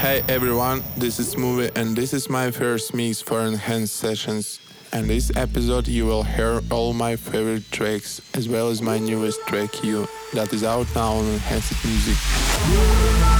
Hey everyone, this is Movie and this is my first mix for Enhanced Sessions. And this episode you will hear all my favorite tracks as well as my newest track You that is out now on Enhanced Music.